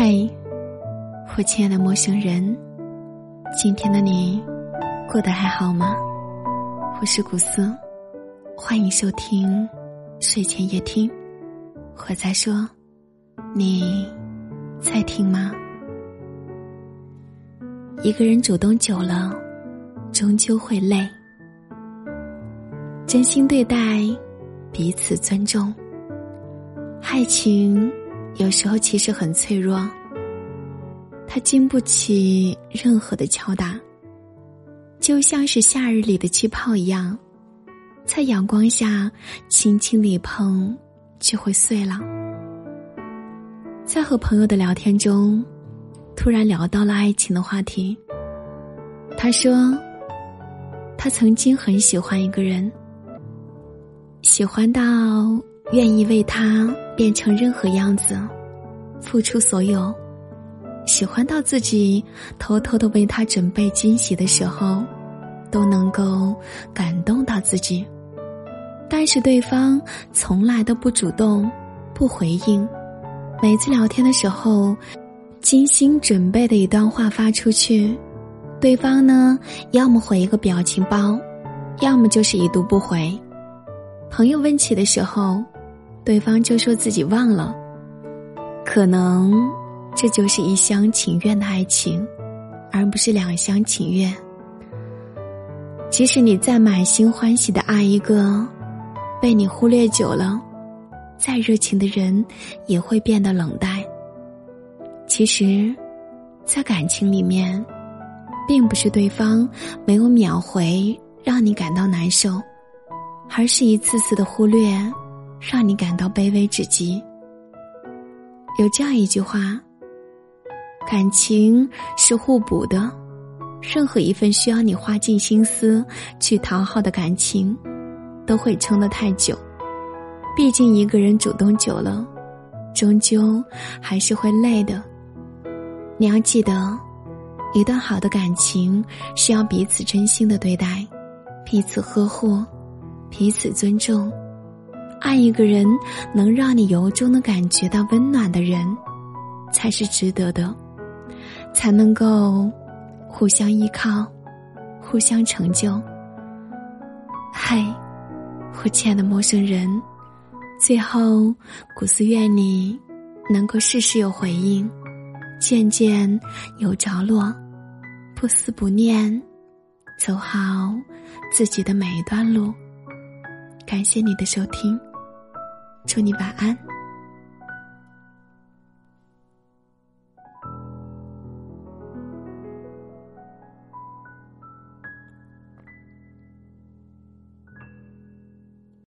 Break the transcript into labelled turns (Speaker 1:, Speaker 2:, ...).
Speaker 1: 嗨，我亲爱的陌生人，今天的你过得还好吗？我是古斯，欢迎收听睡前夜听。我在说，你在听吗？一个人主动久了，终究会累。真心对待，彼此尊重，爱情。有时候其实很脆弱，它经不起任何的敲打，就像是夏日里的气泡一样，在阳光下轻轻的一碰就会碎了。在和朋友的聊天中，突然聊到了爱情的话题，他说，他曾经很喜欢一个人，喜欢到愿意为他。变成任何样子，付出所有，喜欢到自己偷偷的为他准备惊喜的时候，都能够感动到自己。但是对方从来都不主动，不回应。每次聊天的时候，精心准备的一段话发出去，对方呢，要么回一个表情包，要么就是已读不回。朋友问起的时候。对方就说自己忘了，可能这就是一厢情愿的爱情，而不是两厢情愿。即使你再满心欢喜的爱一个，被你忽略久了，再热情的人也会变得冷淡。其实，在感情里面，并不是对方没有秒回让你感到难受，而是一次次的忽略。让你感到卑微至极。有这样一句话：感情是互补的，任何一份需要你花尽心思去讨好的感情，都会撑得太久。毕竟一个人主动久了，终究还是会累的。你要记得，一段好的感情是要彼此真心的对待，彼此呵护，彼此尊重。爱一个人，能让你由衷的感觉到温暖的人，才是值得的，才能够互相依靠，互相成就。嗨，我亲爱的陌生人，最后，古斯愿你能够事事有回应，件件有着落，不思不念，走好自己的每一段路。感谢你的收听。祝你晚安。